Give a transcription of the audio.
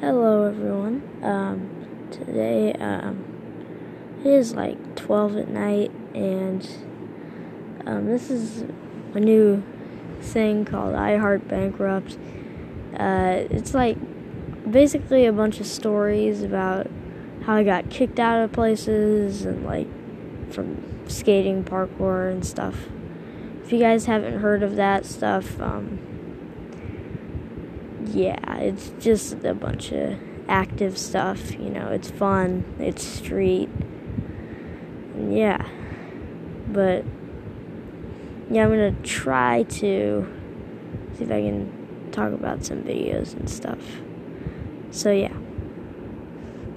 Hello, everyone. Um, today, um, it is like 12 at night, and um, this is a new thing called I Heart Bankrupt. Uh, it's like basically a bunch of stories about how I got kicked out of places and like from skating parkour and stuff. If you guys haven't heard of that stuff, um, yeah, it's just a bunch of active stuff. You know, it's fun, it's street. Yeah. But, yeah, I'm gonna try to see if I can talk about some videos and stuff. So, yeah.